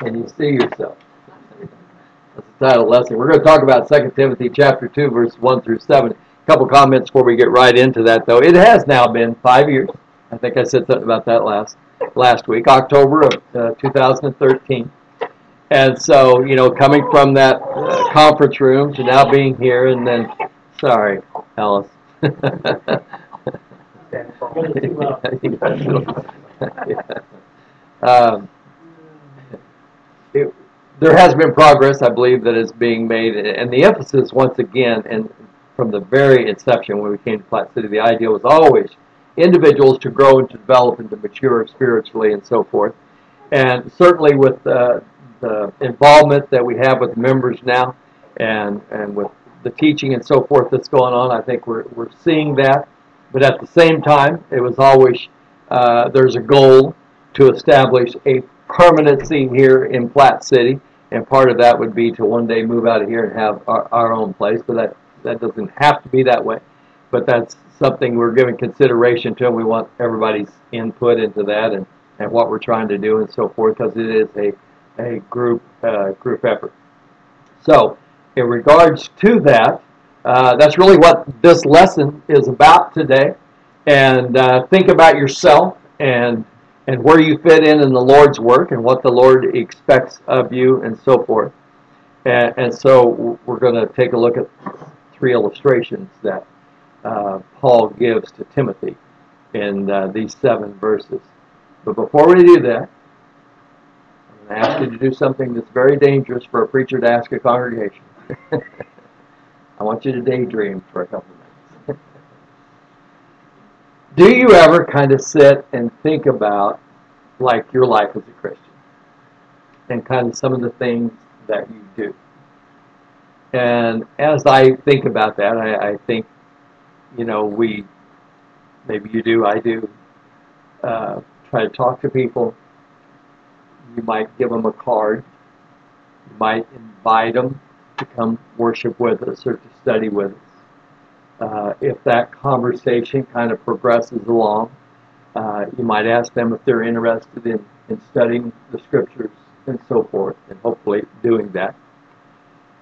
Can you see yourself? That's the title lesson. We're going to talk about 2 Timothy chapter 2, verse 1 through 7. A couple comments before we get right into that, though. It has now been five years. I think I said something about that last last week, October of uh, 2013. And so, you know, coming from that uh, conference room to now being here, and then, sorry, Alice. um, it, there has been progress, I believe, that is being made, and the emphasis, once again, and from the very inception when we came to Platte City, the idea was always individuals to grow and to develop and to mature spiritually and so forth. And certainly with uh, the involvement that we have with members now and, and with the teaching and so forth that's going on, I think we're, we're seeing that. But at the same time, it was always uh, there's a goal to establish a permanency here in Platte City, and part of that would be to one day move out of here and have our, our own place. But that that doesn't have to be that way. But that's something we're giving consideration to, and we want everybody's input into that and, and what we're trying to do and so forth, because it is a a group uh, group effort. So, in regards to that, uh, that's really what this lesson is about today. And uh, think about yourself and and where you fit in in the Lord's work and what the Lord expects of you and so forth. And, and so we're going to take a look at three illustrations that uh, Paul gives to Timothy in uh, these seven verses. But before we do that, I'm going to ask you to do something that's very dangerous for a preacher to ask a congregation. I want you to daydream for a couple minutes. Do you ever kind of sit and think about like your life as a Christian and kind of some of the things that you do? And as I think about that, I, I think, you know, we, maybe you do, I do, uh, try to talk to people. You might give them a card. You might invite them to come worship with us or to study with us. Uh, if that conversation kind of progresses along, uh, you might ask them if they're interested in, in studying the scriptures and so forth, and hopefully doing that.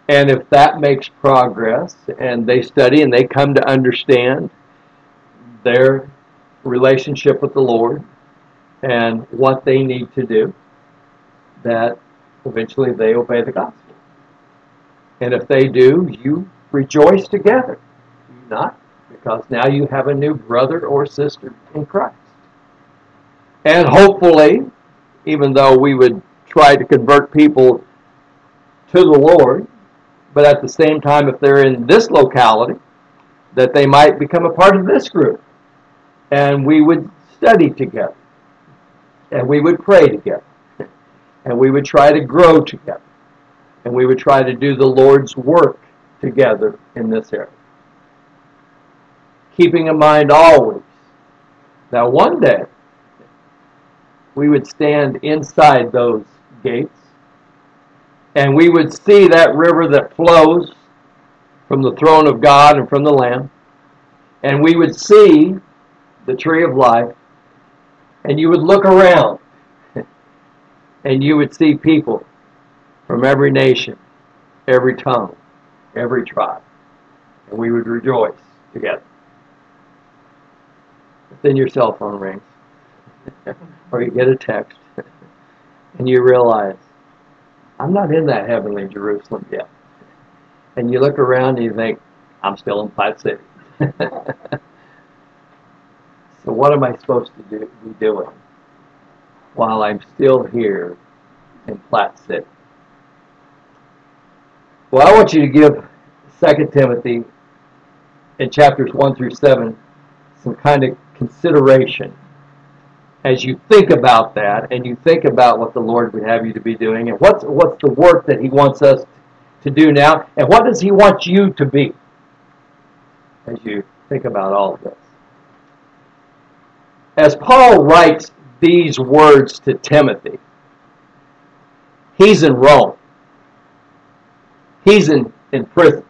And if that makes progress and they study and they come to understand their relationship with the Lord and what they need to do, that eventually they obey the gospel. And if they do, you rejoice together. Not? Because now you have a new brother or sister in Christ. And hopefully, even though we would try to convert people to the Lord, but at the same time, if they're in this locality, that they might become a part of this group. And we would study together. And we would pray together. And we would try to grow together. And we would try to do the Lord's work together in this area. Keeping in mind always that one day we would stand inside those gates and we would see that river that flows from the throne of God and from the Lamb, and we would see the tree of life, and you would look around, and you would see people from every nation, every tongue, every tribe, and we would rejoice together. Then your cell phone rings, or you get a text, and you realize I'm not in that heavenly Jerusalem yet. And you look around and you think, I'm still in Platte City. so what am I supposed to do, be doing while I'm still here in Platte City? Well, I want you to give 2 Timothy in chapters 1 through 7 some kind of consideration as you think about that and you think about what the Lord would have you to be doing and what's what's the work that He wants us to do now and what does He want you to be as you think about all of this. As Paul writes these words to Timothy, he's in Rome. He's in, in prison.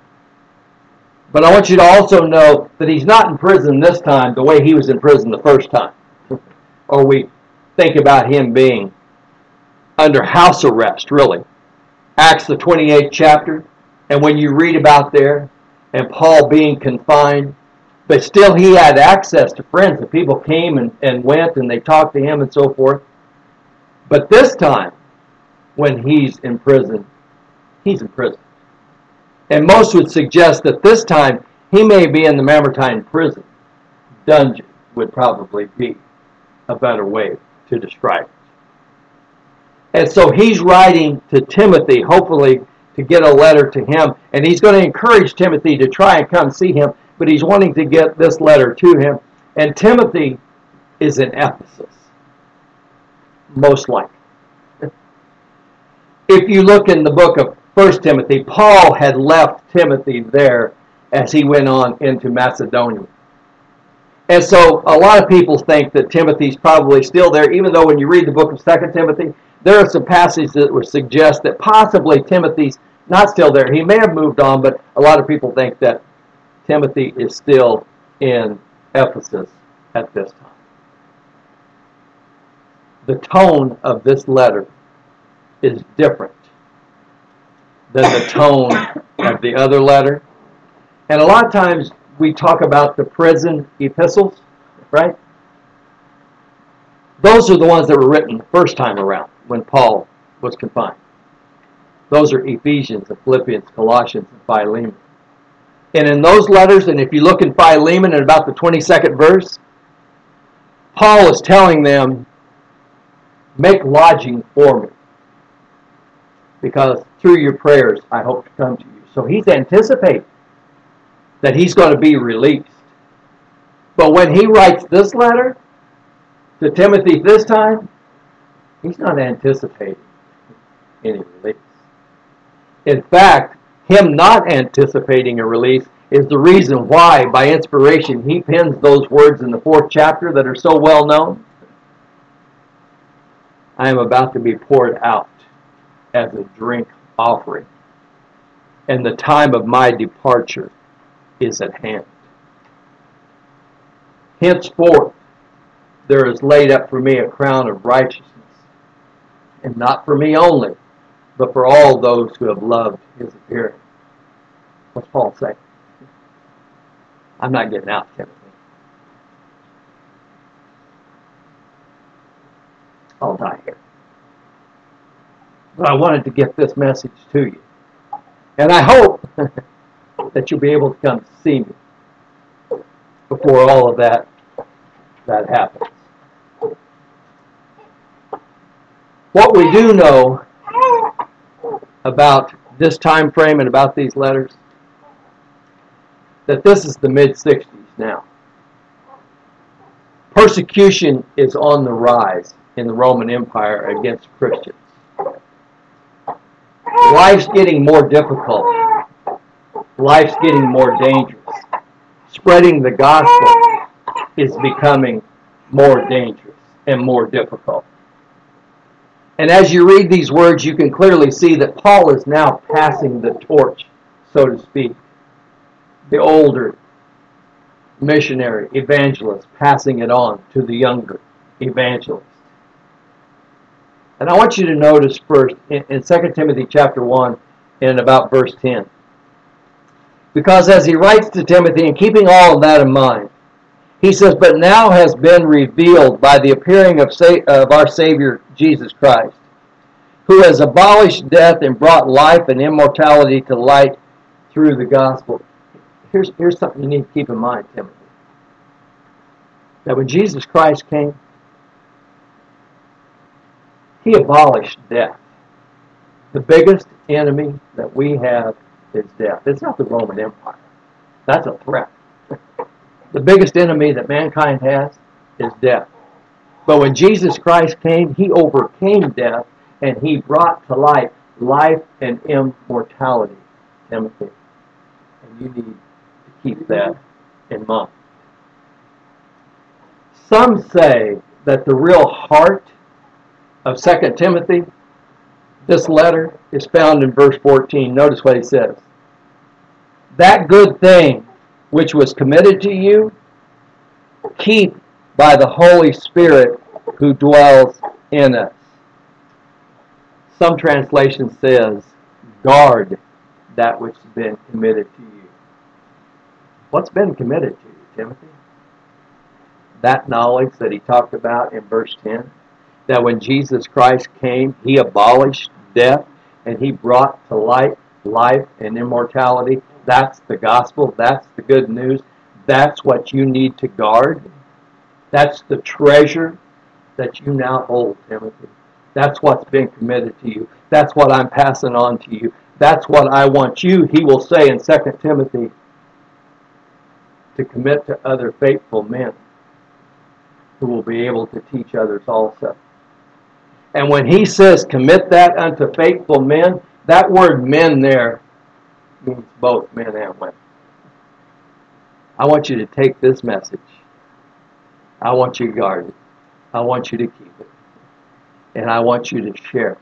But I want you to also know that he's not in prison this time the way he was in prison the first time or we think about him being under house arrest, really. Acts, the 28th chapter. And when you read about there, and Paul being confined, but still he had access to friends. The people came and, and went and they talked to him and so forth. But this time, when he's in prison, he's in prison. And most would suggest that this time he may be in the Mamertine prison. Dungeon would probably be a better way to describe it. And so he's writing to Timothy, hopefully to get a letter to him. And he's going to encourage Timothy to try and come see him, but he's wanting to get this letter to him. And Timothy is in Ephesus, most likely. If you look in the book of 1 Timothy, Paul had left Timothy there as he went on into Macedonia. And so a lot of people think that Timothy's probably still there, even though when you read the book of 2 Timothy, there are some passages that would suggest that possibly Timothy's not still there. He may have moved on, but a lot of people think that Timothy is still in Ephesus at this time. The tone of this letter is different than the tone of the other letter. And a lot of times we talk about the prison epistles, right? Those are the ones that were written the first time around when Paul was confined. Those are Ephesians and Philippians, Colossians, and Philemon. And in those letters, and if you look in Philemon at about the 22nd verse, Paul is telling them, make lodging for me. Because through your prayers, I hope to come to you. So he's anticipating that he's going to be released. But when he writes this letter to Timothy this time, he's not anticipating any release. In fact, him not anticipating a release is the reason why, by inspiration, he pens those words in the fourth chapter that are so well known. I am about to be poured out as a drink offering, and the time of my departure is at hand. Henceforth, there is laid up for me a crown of righteousness, and not for me only but for all those who have loved his appearing. What's Paul saying? I'm not getting out, Timothy. I'll die here. But I wanted to get this message to you. And I hope that you'll be able to come see me before all of that that happens. What we do know about this time frame and about these letters that this is the mid 60s now. Persecution is on the rise in the Roman Empire against Christians. Life's getting more difficult. Life's getting more dangerous. Spreading the gospel is becoming more dangerous and more difficult. And as you read these words, you can clearly see that Paul is now passing the torch, so to speak. The older missionary, evangelist, passing it on to the younger evangelist. And I want you to notice first in, in 2 Timothy chapter 1 and about verse 10. Because as he writes to Timothy, and keeping all of that in mind, he says, But now has been revealed by the appearing of, sa- of our Savior Jesus Christ, who has abolished death and brought life and immortality to light through the gospel. Here's, here's something you need to keep in mind, Timothy. That when Jesus Christ came, he abolished death. The biggest enemy that we have is death. It's not the Roman Empire. That's a threat. The biggest enemy that mankind has is death. But when Jesus Christ came, he overcame death and he brought to light life and immortality, Timothy. And you need to keep that in mind. Some say that the real heart of 2 Timothy, this letter, is found in verse 14. Notice what he says. That good thing which was committed to you, keep by the Holy Spirit who dwells in us. Some translation says, guard that which has been committed to you. What's been committed to you, Timothy? That knowledge that he talked about in verse 10, that when Jesus Christ came, he abolished death and he brought to light life and immortality. That's the gospel. That's the good news. That's what you need to guard. That's the treasure that you now hold, Timothy. That's what's been committed to you. That's what I'm passing on to you. That's what I want you, he will say in 2 Timothy, to commit to other faithful men who will be able to teach others also. And when he says commit that unto faithful men, that word men there means both men and women. I want you to take this message. I want you to guard it. I want you to keep it. And I want you to share it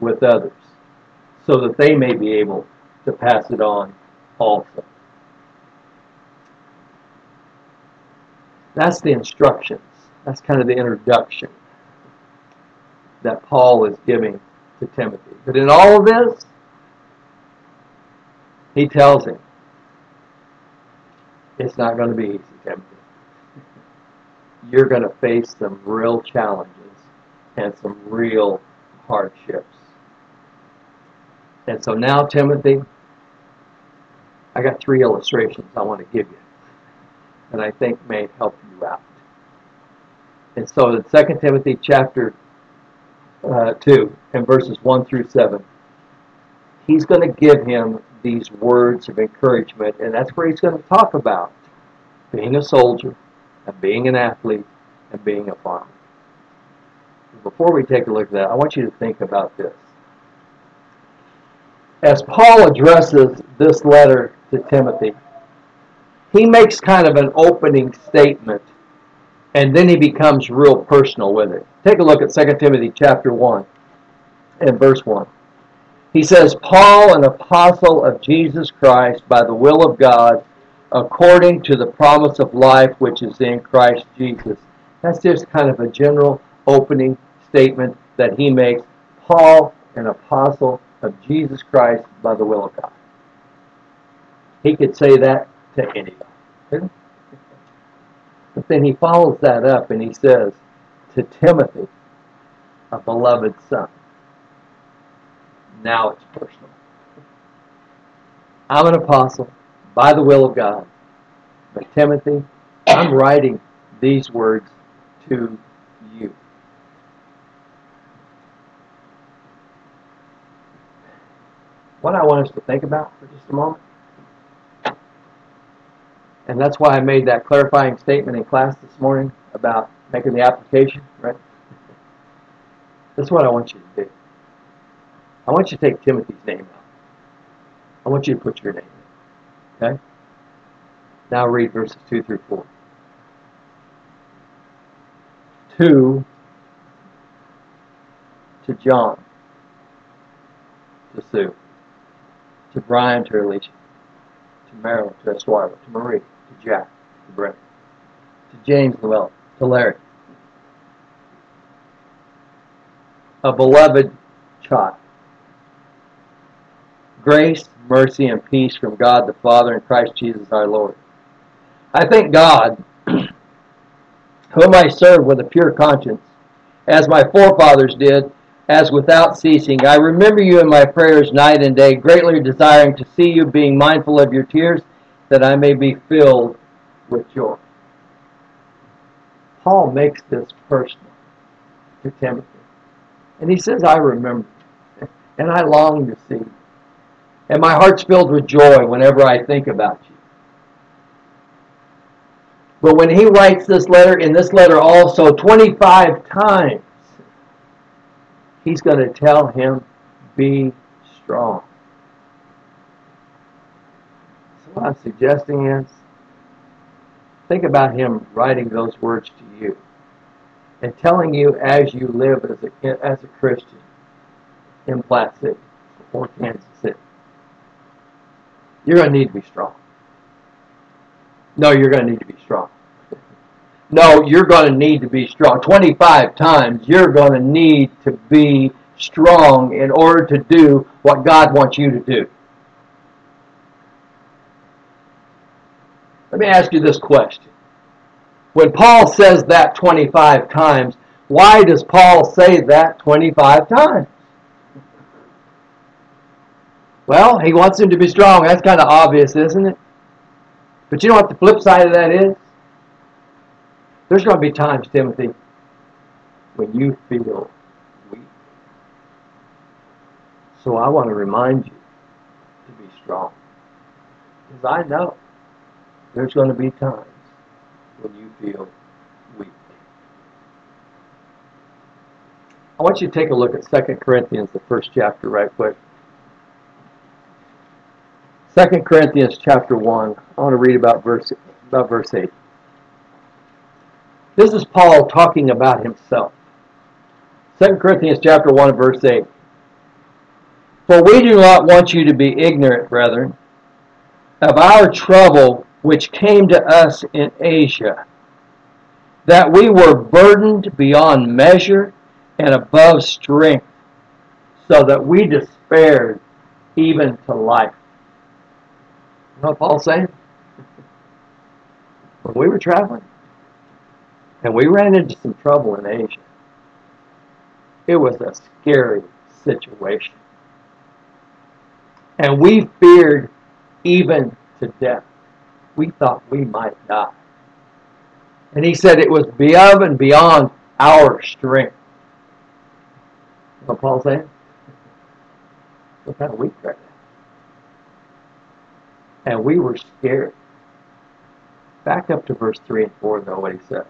with others so that they may be able to pass it on also. That's the instructions. That's kind of the introduction that Paul is giving to Timothy. But in all of this, he tells him, it's not going to be easy, Timothy. You're going to face some real challenges and some real hardships. And so now, Timothy, I got three illustrations I want to give you that I think may help you out. And so in 2 Timothy chapter uh, 2 and verses 1 through 7, he's going to give him these words of encouragement, and that's where he's going to talk about being a soldier, and being an athlete, and being a farmer. Before we take a look at that, I want you to think about this. As Paul addresses this letter to Timothy, he makes kind of an opening statement and then he becomes real personal with it. Take a look at 2 Timothy chapter 1 and verse 1. He says, Paul, an apostle of Jesus Christ by the will of God, according to the promise of life which is in Christ Jesus. That's just kind of a general opening statement that he makes. Paul, an apostle of Jesus Christ by the will of God. He could say that to anybody. But then he follows that up and he says, to Timothy, a beloved son. Now it's personal. I'm an apostle by the will of God. But Timothy, I'm writing these words to you. What I want us to think about for just a moment, and that's why I made that clarifying statement in class this morning about making the application, right? This is what I want you to do. I want you to take Timothy's name out. I want you to put your name in. Okay? Now read verses 2 through 4. 2 to John, to Sue, to Brian, to Alicia, to Marilyn, to Eswara, to Marie, to Jack, to Brent, to James Llewellyn, to Larry. A beloved child. Grace, mercy, and peace from God the Father and Christ Jesus our Lord. I thank God, whom I serve with a pure conscience, as my forefathers did, as without ceasing. I remember you in my prayers night and day, greatly desiring to see you, being mindful of your tears, that I may be filled with joy. Paul makes this personal to Timothy. And he says, I remember, and I long to see you. And my heart's filled with joy whenever I think about you. But when he writes this letter, in this letter also, 25 times, he's going to tell him, be strong. So I'm suggesting is, think about him writing those words to you and telling you as you live as a, as a Christian in Platte City or Kansas City. You're going to need to be strong. No, you're going to need to be strong. No, you're going to need to be strong. 25 times, you're going to need to be strong in order to do what God wants you to do. Let me ask you this question. When Paul says that 25 times, why does Paul say that 25 times? Well, he wants him to be strong. That's kind of obvious, isn't it? But you know what the flip side of that is? There's going to be times, Timothy, when you feel weak. So I want to remind you to be strong. Because I know there's going to be times when you feel weak. I want you to take a look at 2 Corinthians, the first chapter, right quick. 2 Corinthians chapter 1. I want to read about verse, about verse 8. This is Paul talking about himself. 2 Corinthians chapter 1 verse 8. For we do not want you to be ignorant, brethren, of our trouble which came to us in Asia, that we were burdened beyond measure and above strength, so that we despaired even to life. You know what Paul's saying? When we were traveling, and we ran into some trouble in Asia, it was a scary situation. And we feared even to death we thought we might die. And he said it was beyond and beyond our strength. What Paul saying? We're kind of weak right now. And we were scared. Back up to verse 3 and 4, though, what he says.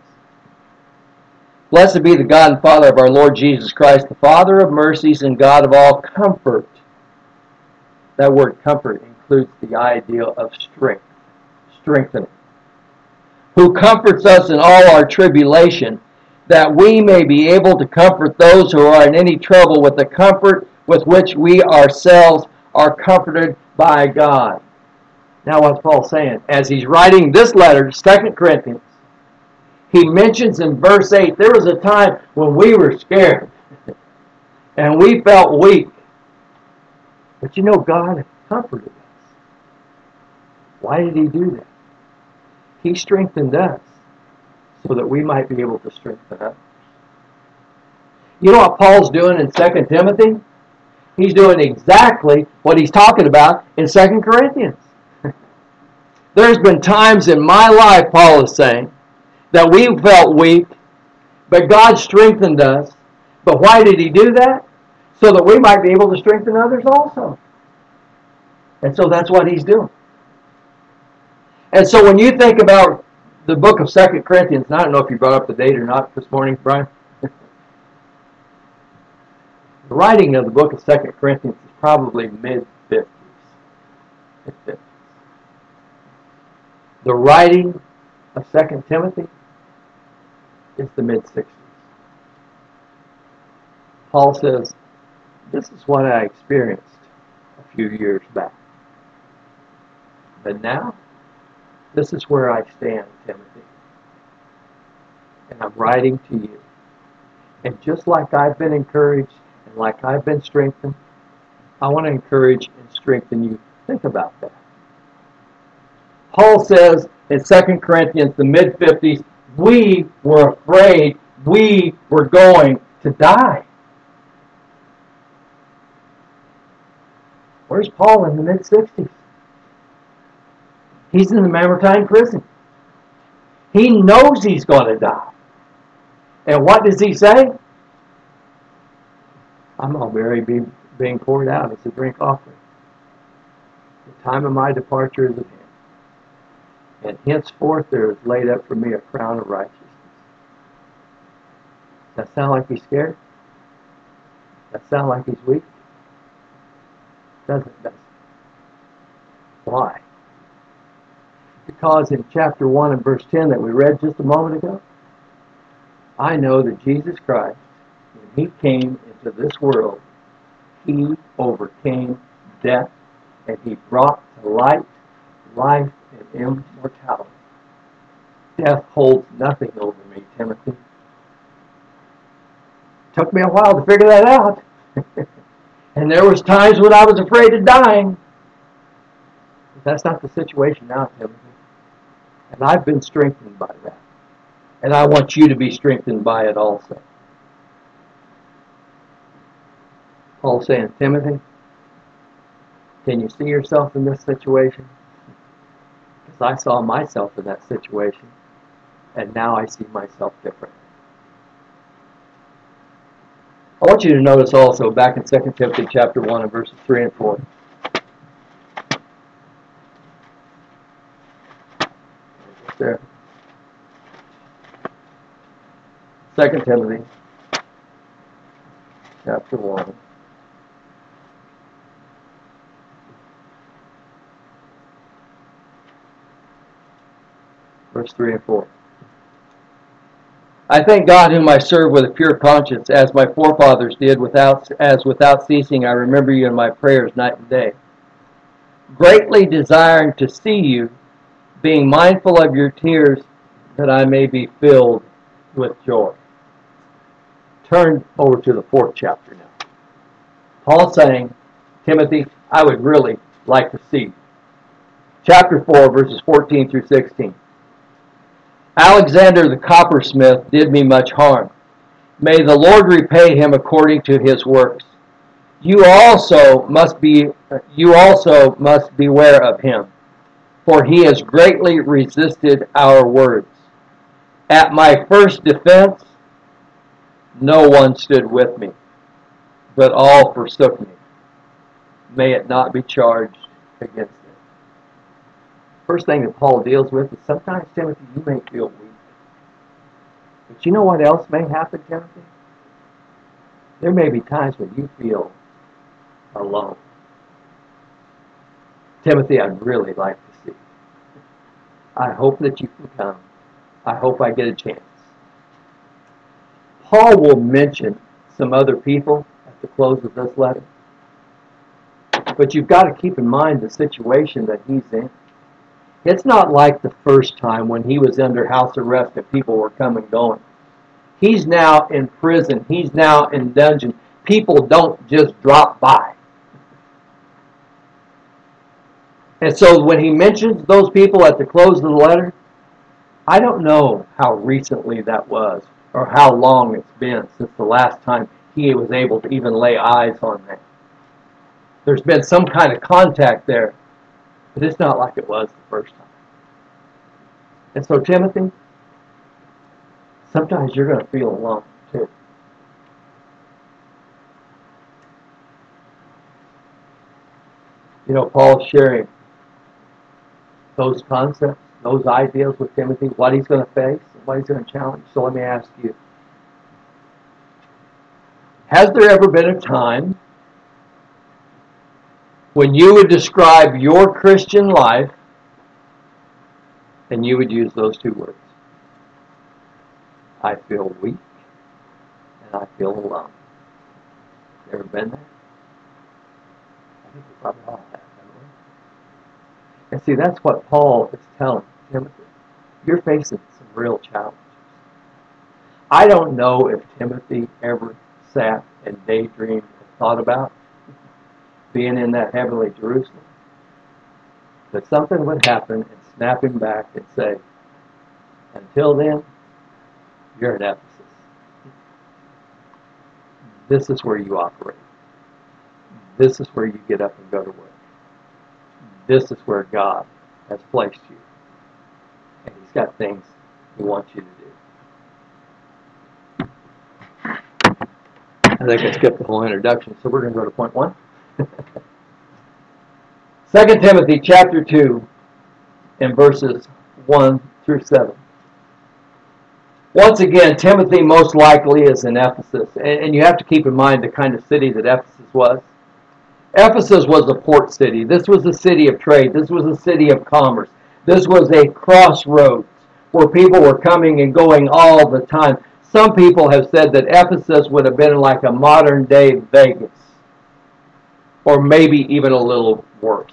Blessed be the God and Father of our Lord Jesus Christ, the Father of mercies and God of all comfort. That word comfort includes the idea of strength who comforts us in all our tribulation, that we may be able to comfort those who are in any trouble with the comfort with which we ourselves are comforted by God. Now, what's Paul saying? As he's writing this letter, 2 Corinthians, he mentions in verse 8 there was a time when we were scared and we felt weak. But you know, God comforted us. Why did he do that? He strengthened us so that we might be able to strengthen others. You know what Paul's doing in 2 Timothy? He's doing exactly what he's talking about in 2 Corinthians. There's been times in my life, Paul is saying, that we felt weak, but God strengthened us. But why did he do that? So that we might be able to strengthen others also. And so that's what he's doing. And so when you think about the book of Second Corinthians, I don't know if you brought up the date or not this morning, Brian. the writing of the book of Second Corinthians is probably mid 50s. The writing of Second Timothy is the mid 60s. Paul says, This is what I experienced a few years back. But now this is where I stand, Timothy. And I'm writing to you. And just like I've been encouraged and like I've been strengthened, I want to encourage and strengthen you. Think about that. Paul says in 2 Corinthians, the mid 50s, we were afraid we were going to die. Where's Paul in the mid 60s? He's in the Mamertine prison. He knows he's going to die. And what does he say? I'm already be, being poured out as a drink offering. The time of my departure is at hand. And henceforth there is laid up for me a crown of righteousness. Does that sound like he's scared? Does that sound like he's weak? Doesn't, does it? Why? Because in chapter 1 and verse 10 that we read just a moment ago, I know that Jesus Christ, when he came into this world, he overcame death and he brought to light life and immortality. Death holds nothing over me, Timothy. Took me a while to figure that out. and there was times when I was afraid of dying. But that's not the situation now, Timothy. And I've been strengthened by that. And I want you to be strengthened by it also. Paul saying, Timothy, can you see yourself in this situation? Because I saw myself in that situation, and now I see myself different. I want you to notice also back in 2 Timothy chapter 1 and verses 3 and 4. There. 2 Timothy chapter 1. Verse 3 and 4. I thank God whom I serve with a pure conscience, as my forefathers did, without as without ceasing I remember you in my prayers night and day. Greatly desiring to see you, being mindful of your tears, that I may be filled with joy. Turn over to the fourth chapter now. Paul saying, Timothy, I would really like to see. Chapter 4, verses 14 through 16. Alexander the coppersmith did me much harm. May the Lord repay him according to his works. You also must be you also must beware of him, for he has greatly resisted our words. At my first defense, no one stood with me, but all forsook me. May it not be charged against them. First thing that Paul deals with is sometimes, Timothy, you may feel weak. But you know what else may happen, Timothy? There may be times when you feel alone. Timothy, I'd really like. I hope that you can come. I hope I get a chance. Paul will mention some other people at the close of this letter. But you've got to keep in mind the situation that he's in. It's not like the first time when he was under house arrest and people were coming and going. He's now in prison. He's now in dungeon. People don't just drop by. And so when he mentions those people at the close of the letter, I don't know how recently that was or how long it's been since the last time he was able to even lay eyes on them. There's been some kind of contact there but it's not like it was the first time. And so, Timothy, sometimes you're going to feel alone too. You know, Paul's sharing those concepts, those ideas with Timothy, what he's going to face, what he's going to challenge. So let me ask you Has there ever been a time when you would describe your Christian life, and you would use those two words. I feel weak and I feel alone. Ever been there? I think probably all? And see, that's what Paul is telling Timothy. You're facing some real challenges. I don't know if Timothy ever sat and daydreamed and thought about being in that heavenly Jerusalem. That something would happen and snap him back and say, until then, you're in Ephesus. This is where you operate. This is where you get up and go to work. This is where God has placed you. And He's got things He wants you to do. I think I skipped the whole introduction, so we're going to go to point one. 2 Timothy chapter 2 and verses 1 through 7. Once again, Timothy most likely is in Ephesus. And you have to keep in mind the kind of city that Ephesus was. Ephesus was a port city. This was a city of trade. This was a city of commerce. This was a crossroads where people were coming and going all the time. Some people have said that Ephesus would have been like a modern day Vegas or maybe even a little worse.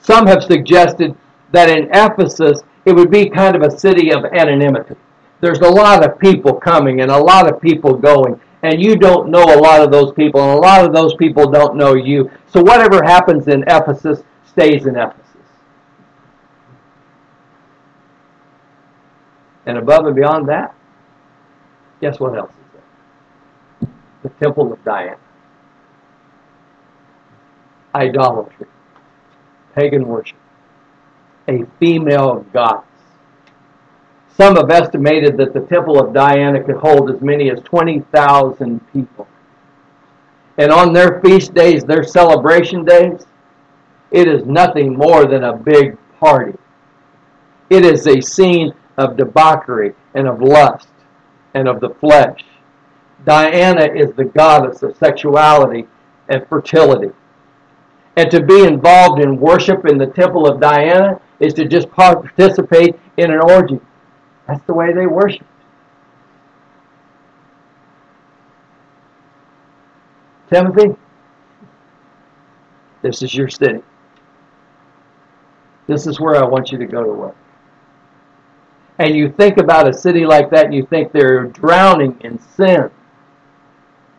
Some have suggested that in Ephesus it would be kind of a city of anonymity. There's a lot of people coming and a lot of people going, and you don't know a lot of those people, and a lot of those people don't know you. So whatever happens in Ephesus stays in Ephesus. And above and beyond that, guess what else is there? The Temple of Diana. Idolatry. Pagan worship. A female goddess. Some have estimated that the Temple of Diana could hold as many as 20,000 people. And on their feast days, their celebration days, it is nothing more than a big party. It is a scene of debauchery and of lust and of the flesh. Diana is the goddess of sexuality and fertility. And to be involved in worship in the temple of Diana is to just participate in an orgy. That's the way they worshiped. Timothy, this is your city. This is where I want you to go to work. And you think about a city like that and you think they're drowning in sin.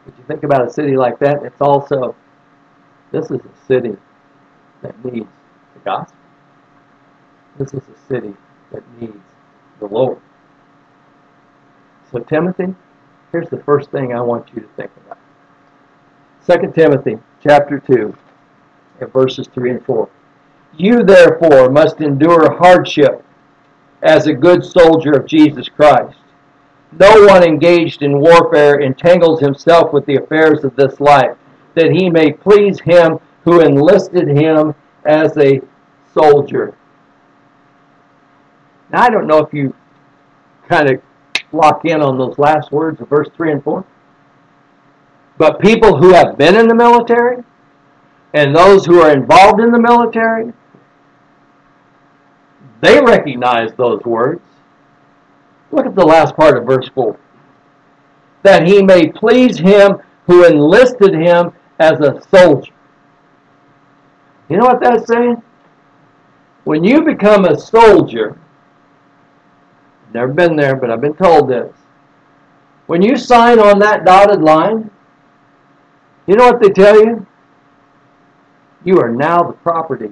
But you think about a city like that, it's also, this is a city that needs the gospel. This is a city that needs the Lord. So, Timothy, here's the first thing I want you to think about. 2 Timothy chapter 2, and verses 3 and 4. You therefore must endure hardship as a good soldier of Jesus Christ. No one engaged in warfare entangles himself with the affairs of this life, that he may please him who enlisted him as a soldier. Now, I don't know if you kind of lock in on those last words of verse 3 and 4. But people who have been in the military and those who are involved in the military, they recognize those words. Look at the last part of verse 4. That he may please him who enlisted him as a soldier. You know what that's saying? When you become a soldier, never been there, but I've been told this. When you sign on that dotted line, you know what they tell you? You are now the property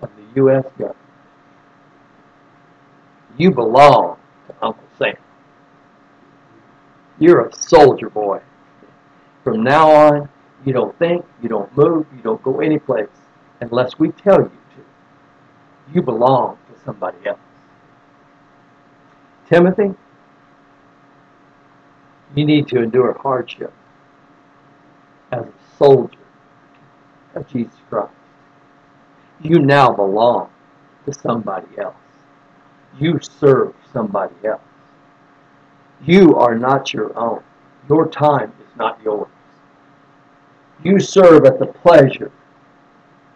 of the U.S. government. You belong to Uncle Sam. You're a soldier boy. From now on, you don't think, you don't move, you don't go anyplace unless we tell you to. You belong to somebody else. Timothy, you need to endure hardship as a soldier of Jesus Christ. You now belong to somebody else. You serve somebody else. You are not your own. Your time is not yours. You serve at the pleasure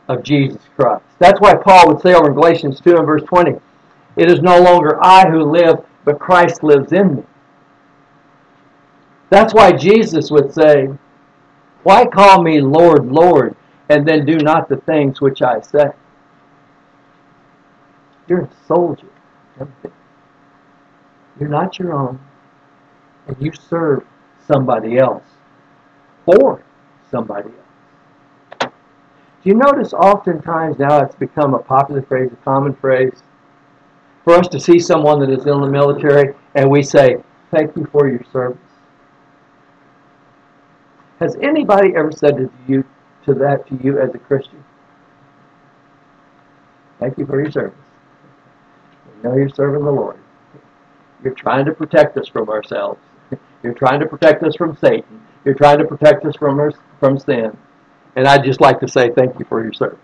of Jesus Christ. That's why Paul would say over in Galatians 2 and verse 20, It is no longer I who live, but Christ lives in me. That's why Jesus would say, Why call me Lord, Lord, and then do not the things which I say? You're a soldier. You're not your own, and you serve somebody else for somebody else. Do you notice oftentimes now it's become a popular phrase, a common phrase, for us to see someone that is in the military and we say, Thank you for your service? Has anybody ever said to you to that to you as a Christian? Thank you for your service. We know you're serving the Lord. You're trying to protect us from ourselves. You're trying to protect us from Satan. You're trying to protect us from our, from sin. And I'd just like to say thank you for your service.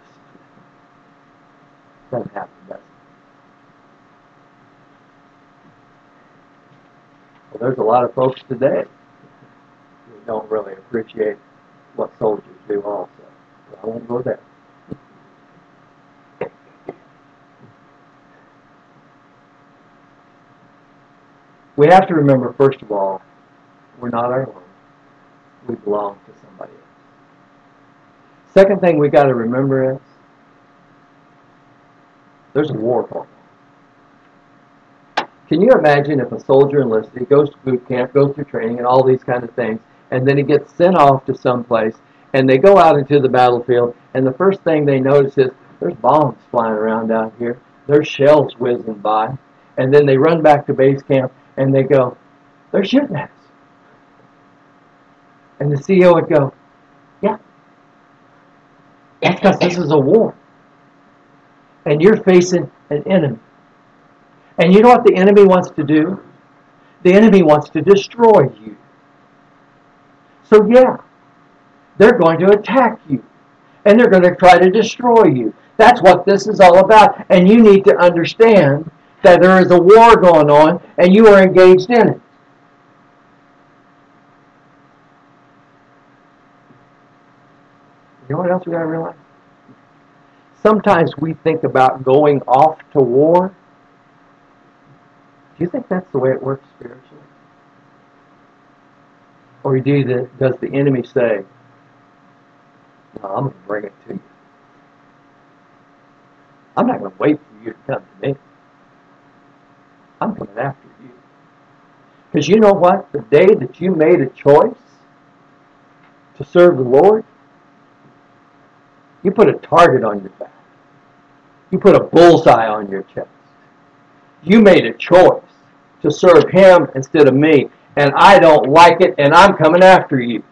Doesn't happen, does it? Well, there's a lot of folks today who don't really appreciate what soldiers do also. So I won't go there. We have to remember, first of all, we're not our own. We belong to somebody else. Second thing we got to remember is there's a war going. Can you imagine if a soldier enlisted, he goes to boot camp, goes through training, and all these kind of things, and then he gets sent off to someplace, and they go out into the battlefield, and the first thing they notice is there's bombs flying around out here, there's shells whizzing by, and then they run back to base camp, and they go, they're shooting at us. And the CEO would go, yeah, that's because this is a war. And you're facing an enemy. And you know what the enemy wants to do? The enemy wants to destroy you. So, yeah, they're going to attack you. And they're going to try to destroy you. That's what this is all about. And you need to understand that there is a war going on and you are engaged in it. You know what else we got to realize? Sometimes we think about going off to war. Do you think that's the way it works spiritually? Or do the, does the enemy say, no, I'm going to bring it to you. I'm not going to wait for you to come to me. I'm coming after you. Because you know what? The day that you made a choice to serve the Lord, you put a target on your back. You put a bullseye on your chest. You made a choice to serve Him instead of me. And I don't like it, and I'm coming after you.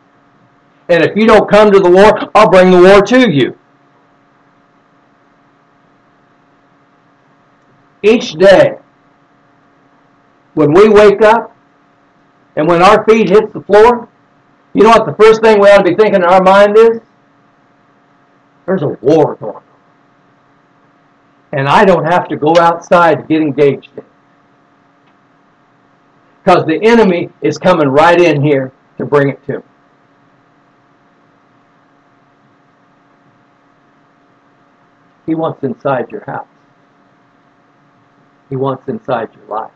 And if you don't come to the war, I'll bring the war to you. Each day, when we wake up and when our feet hits the floor, you know what the first thing we ought to be thinking in our mind is? There's a war going on. And I don't have to go outside to get engaged in. Because the enemy is coming right in here to bring it to me. He wants inside your house. He wants inside your life.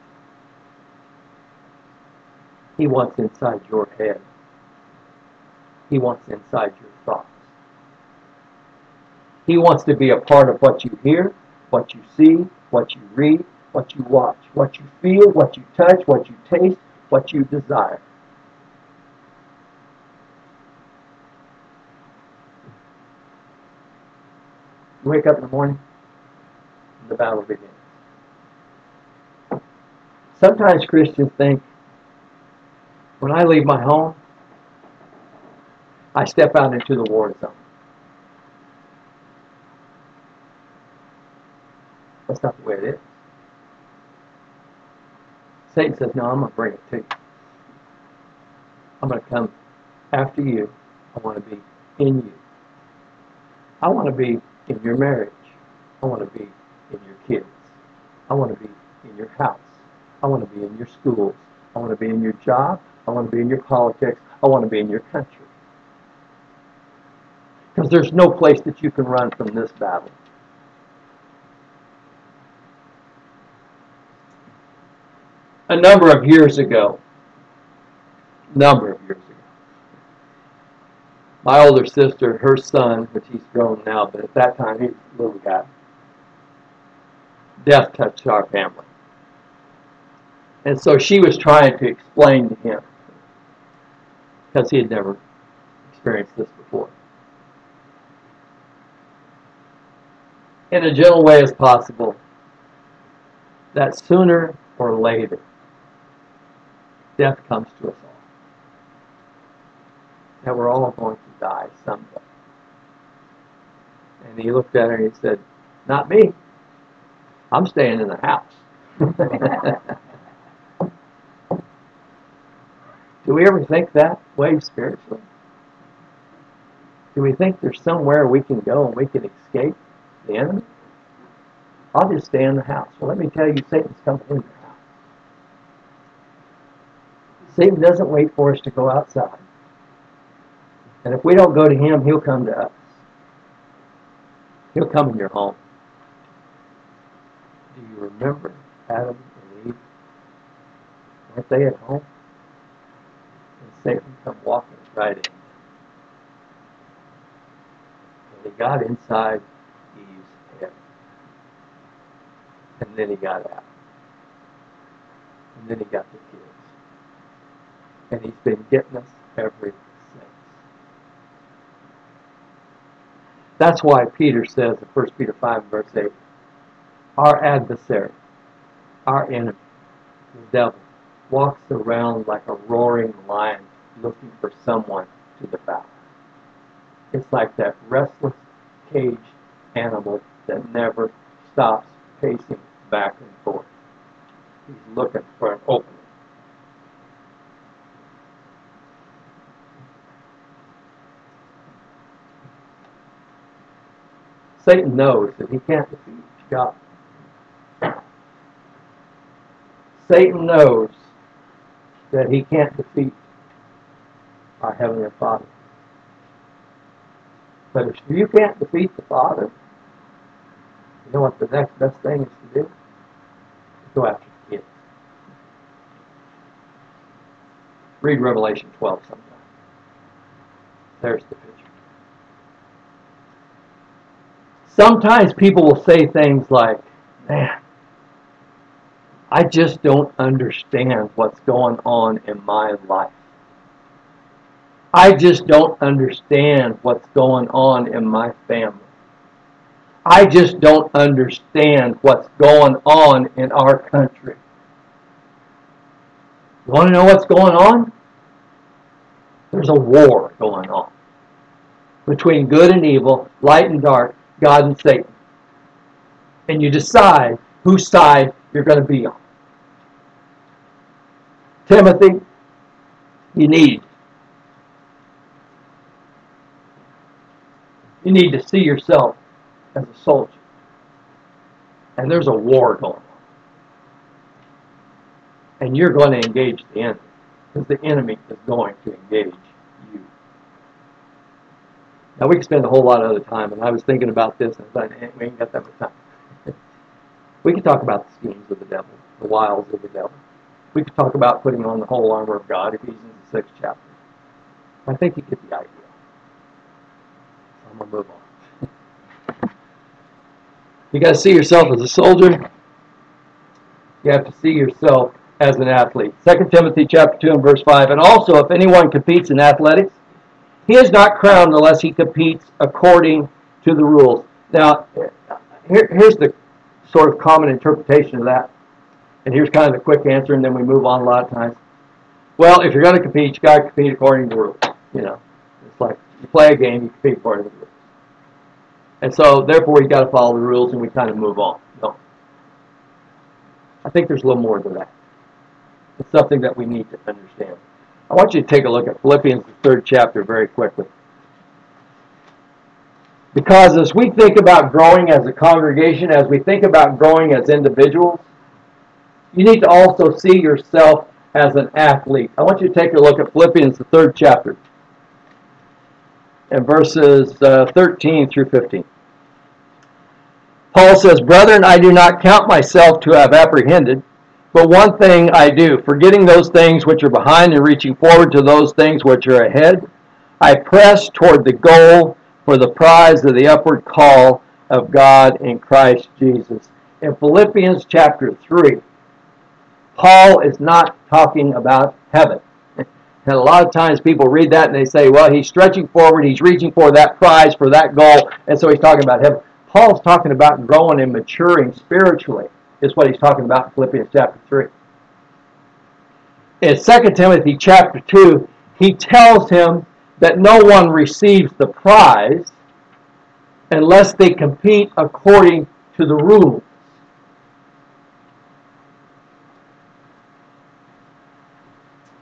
He wants inside your head. He wants inside your thoughts. He wants to be a part of what you hear, what you see, what you read, what you watch, what you feel, what you touch, what you taste, what you desire. You wake up in the morning, the battle begins. Sometimes Christians think, when I leave my home, I step out into the war zone. That's not the way it is. Satan says, No, I'm going to bring it to you. I'm going to come after you. I want to be in you. I want to be in your marriage. I want to be in your kids. I want to be in your house. I want to be in your schools. I want to be in your job. I want to be in your politics. I want to be in your country. Because there's no place that you can run from this battle. A number of years ago, number of years ago, my older sister, her son, which he's grown now, but at that time he was a little guy, death touched our family. And so she was trying to explain to him, because he had never experienced this before. In a gentle way as possible, that sooner or later, death comes to us all. That we're all going to die someday. And he looked at her and he said, Not me. I'm staying in the house. Do we ever think that way spiritually? Do we think there's somewhere we can go and we can escape the enemy? I'll just stay in the house. Well, let me tell you, Satan's coming in your house. Satan doesn't wait for us to go outside. And if we don't go to him, he'll come to us. He'll come in your home. Do you remember Adam and Eve? Weren't they at home? And Satan come walking right in. And he got inside Eve's head. And then he got out. And then he got the kids. And he's been getting us every since. That's why Peter says in 1 Peter 5 verse 8, our adversary, our enemy, the devil, walks around like a roaring lion looking for someone to devour. It's like that restless, caged animal that never stops pacing back and forth. He's looking for an opening. Satan knows that he can't defeat God. Satan knows that he can't defeat our Heavenly Father. But if you can't defeat the Father, you know what the next best thing is to do? Go after the kids. Read Revelation 12 sometime. There's the picture. Sometimes people will say things like, man, I just don't understand what's going on in my life. I just don't understand what's going on in my family. I just don't understand what's going on in our country. You want to know what's going on? There's a war going on between good and evil, light and dark, God and Satan. And you decide whose side you're going to be on. Timothy, you need you need to see yourself as a soldier. And there's a war going on. And you're going to engage the enemy because the enemy is going to engage. Now, we could spend a whole lot of other time, and I was thinking about this, and I thought, we ain't got that much time. we could talk about the schemes of the devil, the wiles of the devil. We could talk about putting on the whole armor of God, Ephesians the sixth chapter. I think you get the idea. So I'm going to move on. You got to see yourself as a soldier. You have to see yourself as an athlete. 2 Timothy chapter 2 and verse 5. And also, if anyone competes in athletics, he is not crowned unless he competes according to the rules. Now, here, here's the sort of common interpretation of that. And here's kind of the quick answer, and then we move on a lot of times. Well, if you're going to compete, you got to compete according to the rules. You know, it's like you play a game, you compete according to the rules. And so, therefore, you got to follow the rules, and we kind of move on. No. I think there's a little more to that. It's something that we need to understand. I want you to take a look at Philippians, the third chapter, very quickly. Because as we think about growing as a congregation, as we think about growing as individuals, you need to also see yourself as an athlete. I want you to take a look at Philippians, the third chapter and verses uh, 13 through 15. Paul says, Brethren, I do not count myself to have apprehended, but one thing I do, forgetting those things which are behind and reaching forward to those things which are ahead, I press toward the goal for the prize of the upward call of God in Christ Jesus. In Philippians chapter 3, Paul is not talking about heaven. And a lot of times people read that and they say, well, he's stretching forward, he's reaching for that prize, for that goal, and so he's talking about heaven. Paul's talking about growing and maturing spiritually, is what he's talking about in Philippians chapter 3. In 2 Timothy chapter 2, he tells him that no one receives the prize unless they compete according to the rules.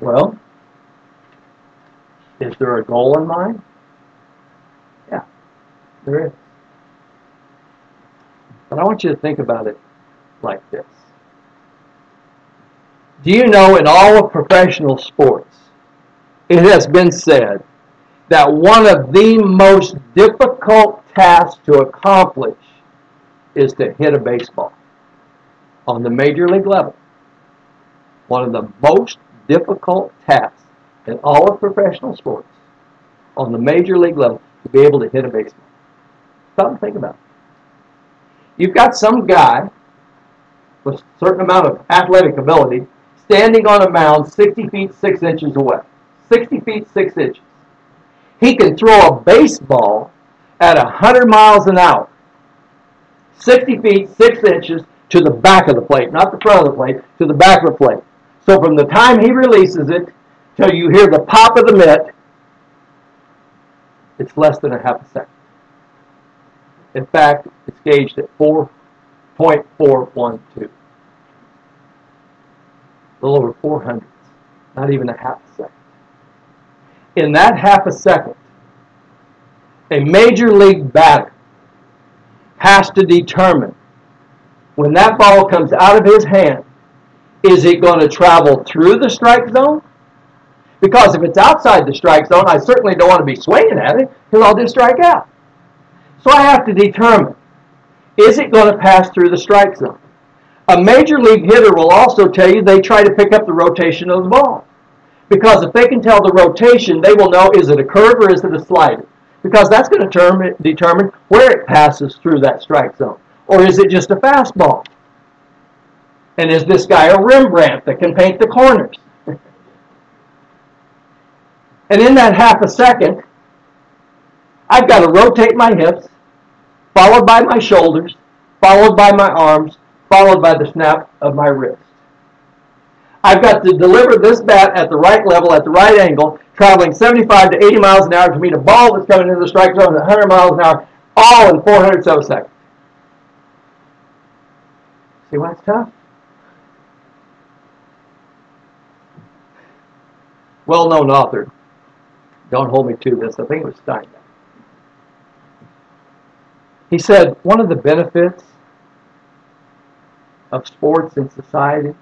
Well, is there a goal in mind? Yeah, there is. But I want you to think about it like this. Do you know in all of professional sports, it has been said that one of the most difficult tasks to accomplish is to hit a baseball on the major league level. One of the most difficult tasks in all of professional sports on the major league level to be able to hit a baseball. Something to think about. You've got some guy with a certain amount of athletic ability standing on a mound 60 feet 6 inches away. 60 feet 6 inches. He can throw a baseball at 100 miles an hour, 60 feet 6 inches to the back of the plate, not the front of the plate, to the back of the plate. So from the time he releases it till you hear the pop of the mitt, it's less than a half a second. In fact, it's gauged at 4.412. A little over 400, not even a half a second. In that half a second, a major league batter has to determine when that ball comes out of his hand, is it going to travel through the strike zone? Because if it's outside the strike zone, I certainly don't want to be swinging at it because I'll just strike out. So I have to determine, is it going to pass through the strike zone? A major league hitter will also tell you they try to pick up the rotation of the ball. Because if they can tell the rotation, they will know is it a curve or is it a slider? Because that's going to determine, where it passes through that strike zone. Or is it just a fastball? And is this guy a Rembrandt that can paint the corners? and in that half a second, I've got to rotate my hips, followed by my shoulders, followed by my arms, followed by the snap of my wrist. I've got to deliver this bat at the right level, at the right angle, traveling 75 to 80 miles an hour to meet a ball that's coming into the strike zone at 100 miles an hour, all in 400 of a second. See why it's tough? Well-known author. Don't hold me to this. I think it was Steinbeck. He said one of the benefits of sports in society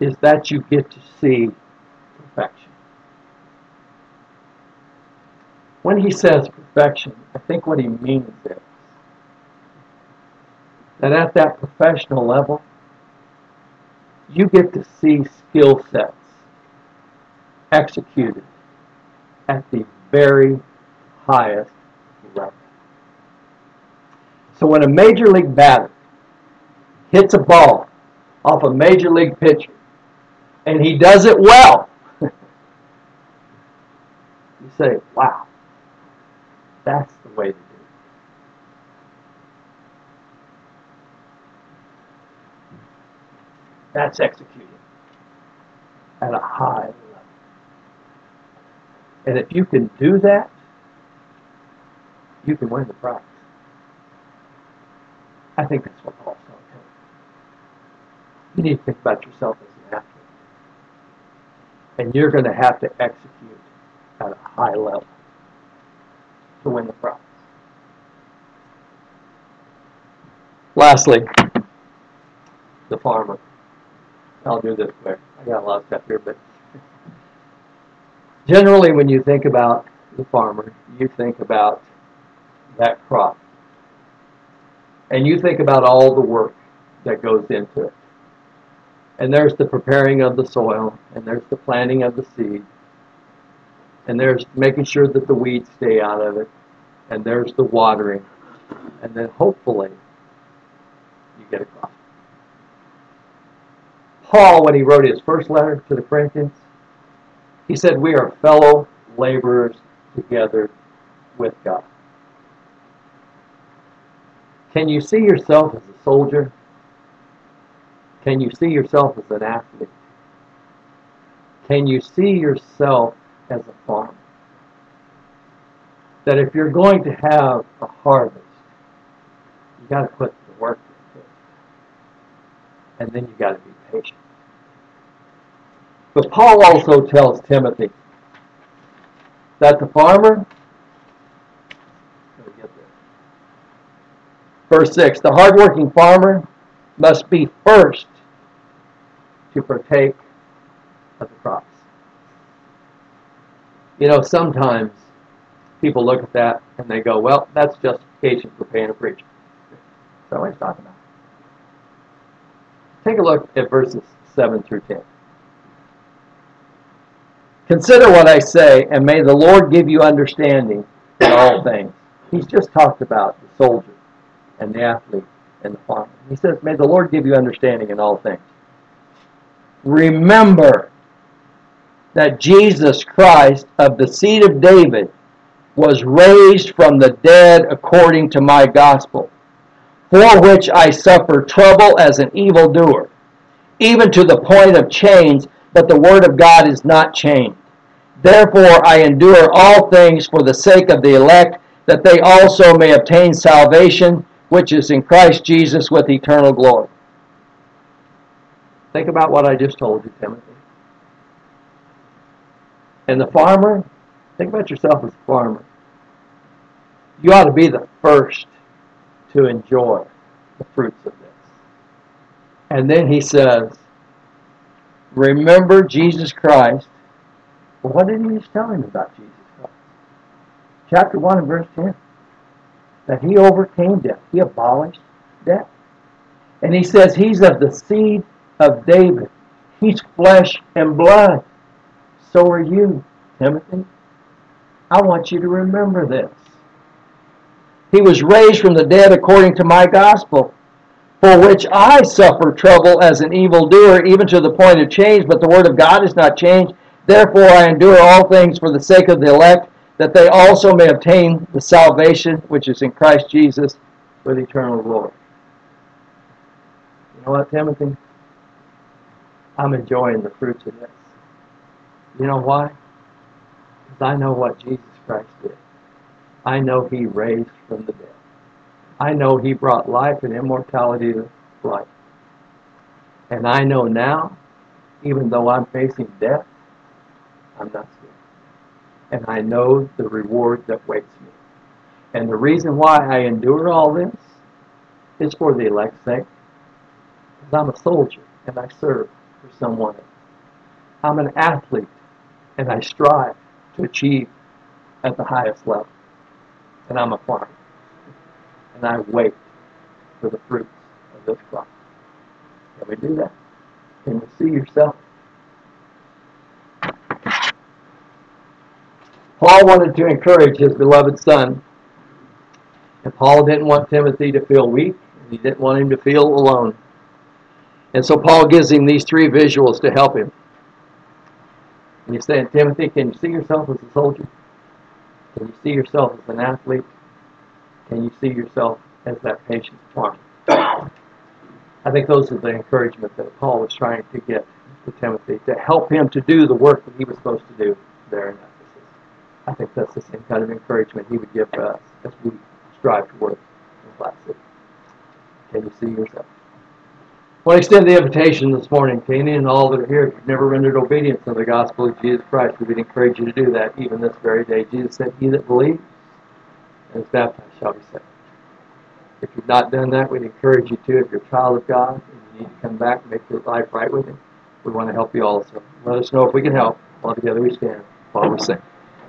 is that you get to see perfection. When he says perfection, I think what he means is that at that professional level, you get to see skill sets executed at the very highest level. So when a major league batter hits a ball off a major league pitcher, and he does it well, you say, wow, that's the way to do it. That's executing at a high level. And if you can do that, you can win the prize. I think that's what Paul's telling you. You need to think about yourself as an athlete. And you're going to have to execute at a high level to win the prize. Lastly, the farmer. I'll do this quick. I got a lot of stuff here, but generally when you think about the farmer, you think about that crop. And you think about all the work that goes into it. And there's the preparing of the soil, and there's the planting of the seed, and there's making sure that the weeds stay out of it, and there's the watering, and then hopefully you get a crop. Paul, when he wrote his first letter to the Corinthians, he said, We are fellow laborers together with God. Can you see yourself as a soldier? Can you see yourself as an athlete? Can you see yourself as a farmer? That if you're going to have a harvest, you got to put the work into it. And then you got to be patient. But Paul also tells Timothy that the farmer Verse 6 The hardworking farmer must be first to partake of the crops. You know, sometimes people look at that and they go, well, that's justification for paying a preacher. That's what he's talking about. Take a look at verses 7 through 10. Consider what I say, and may the Lord give you understanding in all things. He's just talked about the soldier and the athlete and the farmer. He says, May the Lord give you understanding in all things. Remember. that Jesus Christ of the seed of David was raised from the dead according to my gospel, for which I suffer trouble as an evildoer, even to the point of chains, but the word of God is not chained. Therefore I endure all things for the sake of the elect, that they also may obtain salvation, which is in Christ Jesus with eternal glory. Think about what I just told you, Timothy. And the farmer, think about yourself as a farmer. You ought to be the first to enjoy the fruits of this. And then he says, Remember Jesus Christ. Well, what did he just tell him about Jesus Christ? Chapter 1 and verse 10. That he overcame death. He abolished death. And he says he's of the seed of David. He's flesh and blood. So are you, Timothy. I want you to remember this. He was raised from the dead according to my gospel, for which I suffer trouble as an evildoer, even to the point of change, but the word of God is not changed. Therefore I endure all things for the sake of the elect, that they also may obtain the salvation which is in Christ Jesus with eternal glory. You know what, Timothy? I'm enjoying the fruits of this. You know why? Because I know what Jesus Christ did. I know he raised from the dead. I know he brought life and immortality to life. And I know now, even though I'm facing death, I'm not. And I know the reward that waits me. And the reason why I endure all this is for the elect's sake. Because I'm a soldier and I serve for someone. I'm an athlete and I strive to achieve at the highest level. And I'm a farmer. And I wait for the fruits of this crop. Can we do that? Can you see yourself? Paul wanted to encourage his beloved son. And Paul didn't want Timothy to feel weak. And he didn't want him to feel alone. And so Paul gives him these three visuals to help him. And he's saying, Timothy, can you see yourself as a soldier? Can you see yourself as an athlete? Can you see yourself as that patient farmer? I think those are the encouragement that Paul was trying to get to Timothy to help him to do the work that he was supposed to do there. I think that's the same kind of encouragement he would give us as we strive to work in City. Can you see yourself? I want to extend the invitation this morning to any and all that are here. If you've never rendered obedience to the gospel of Jesus Christ, we would encourage you to do that even this very day. Jesus said, He that believes and is baptized shall be saved. If you've not done that, we'd encourage you to. If you're a child of God and you need to come back and make your life right with Him, we want to help you also. Let us know if we can help. All together we stand while we sing.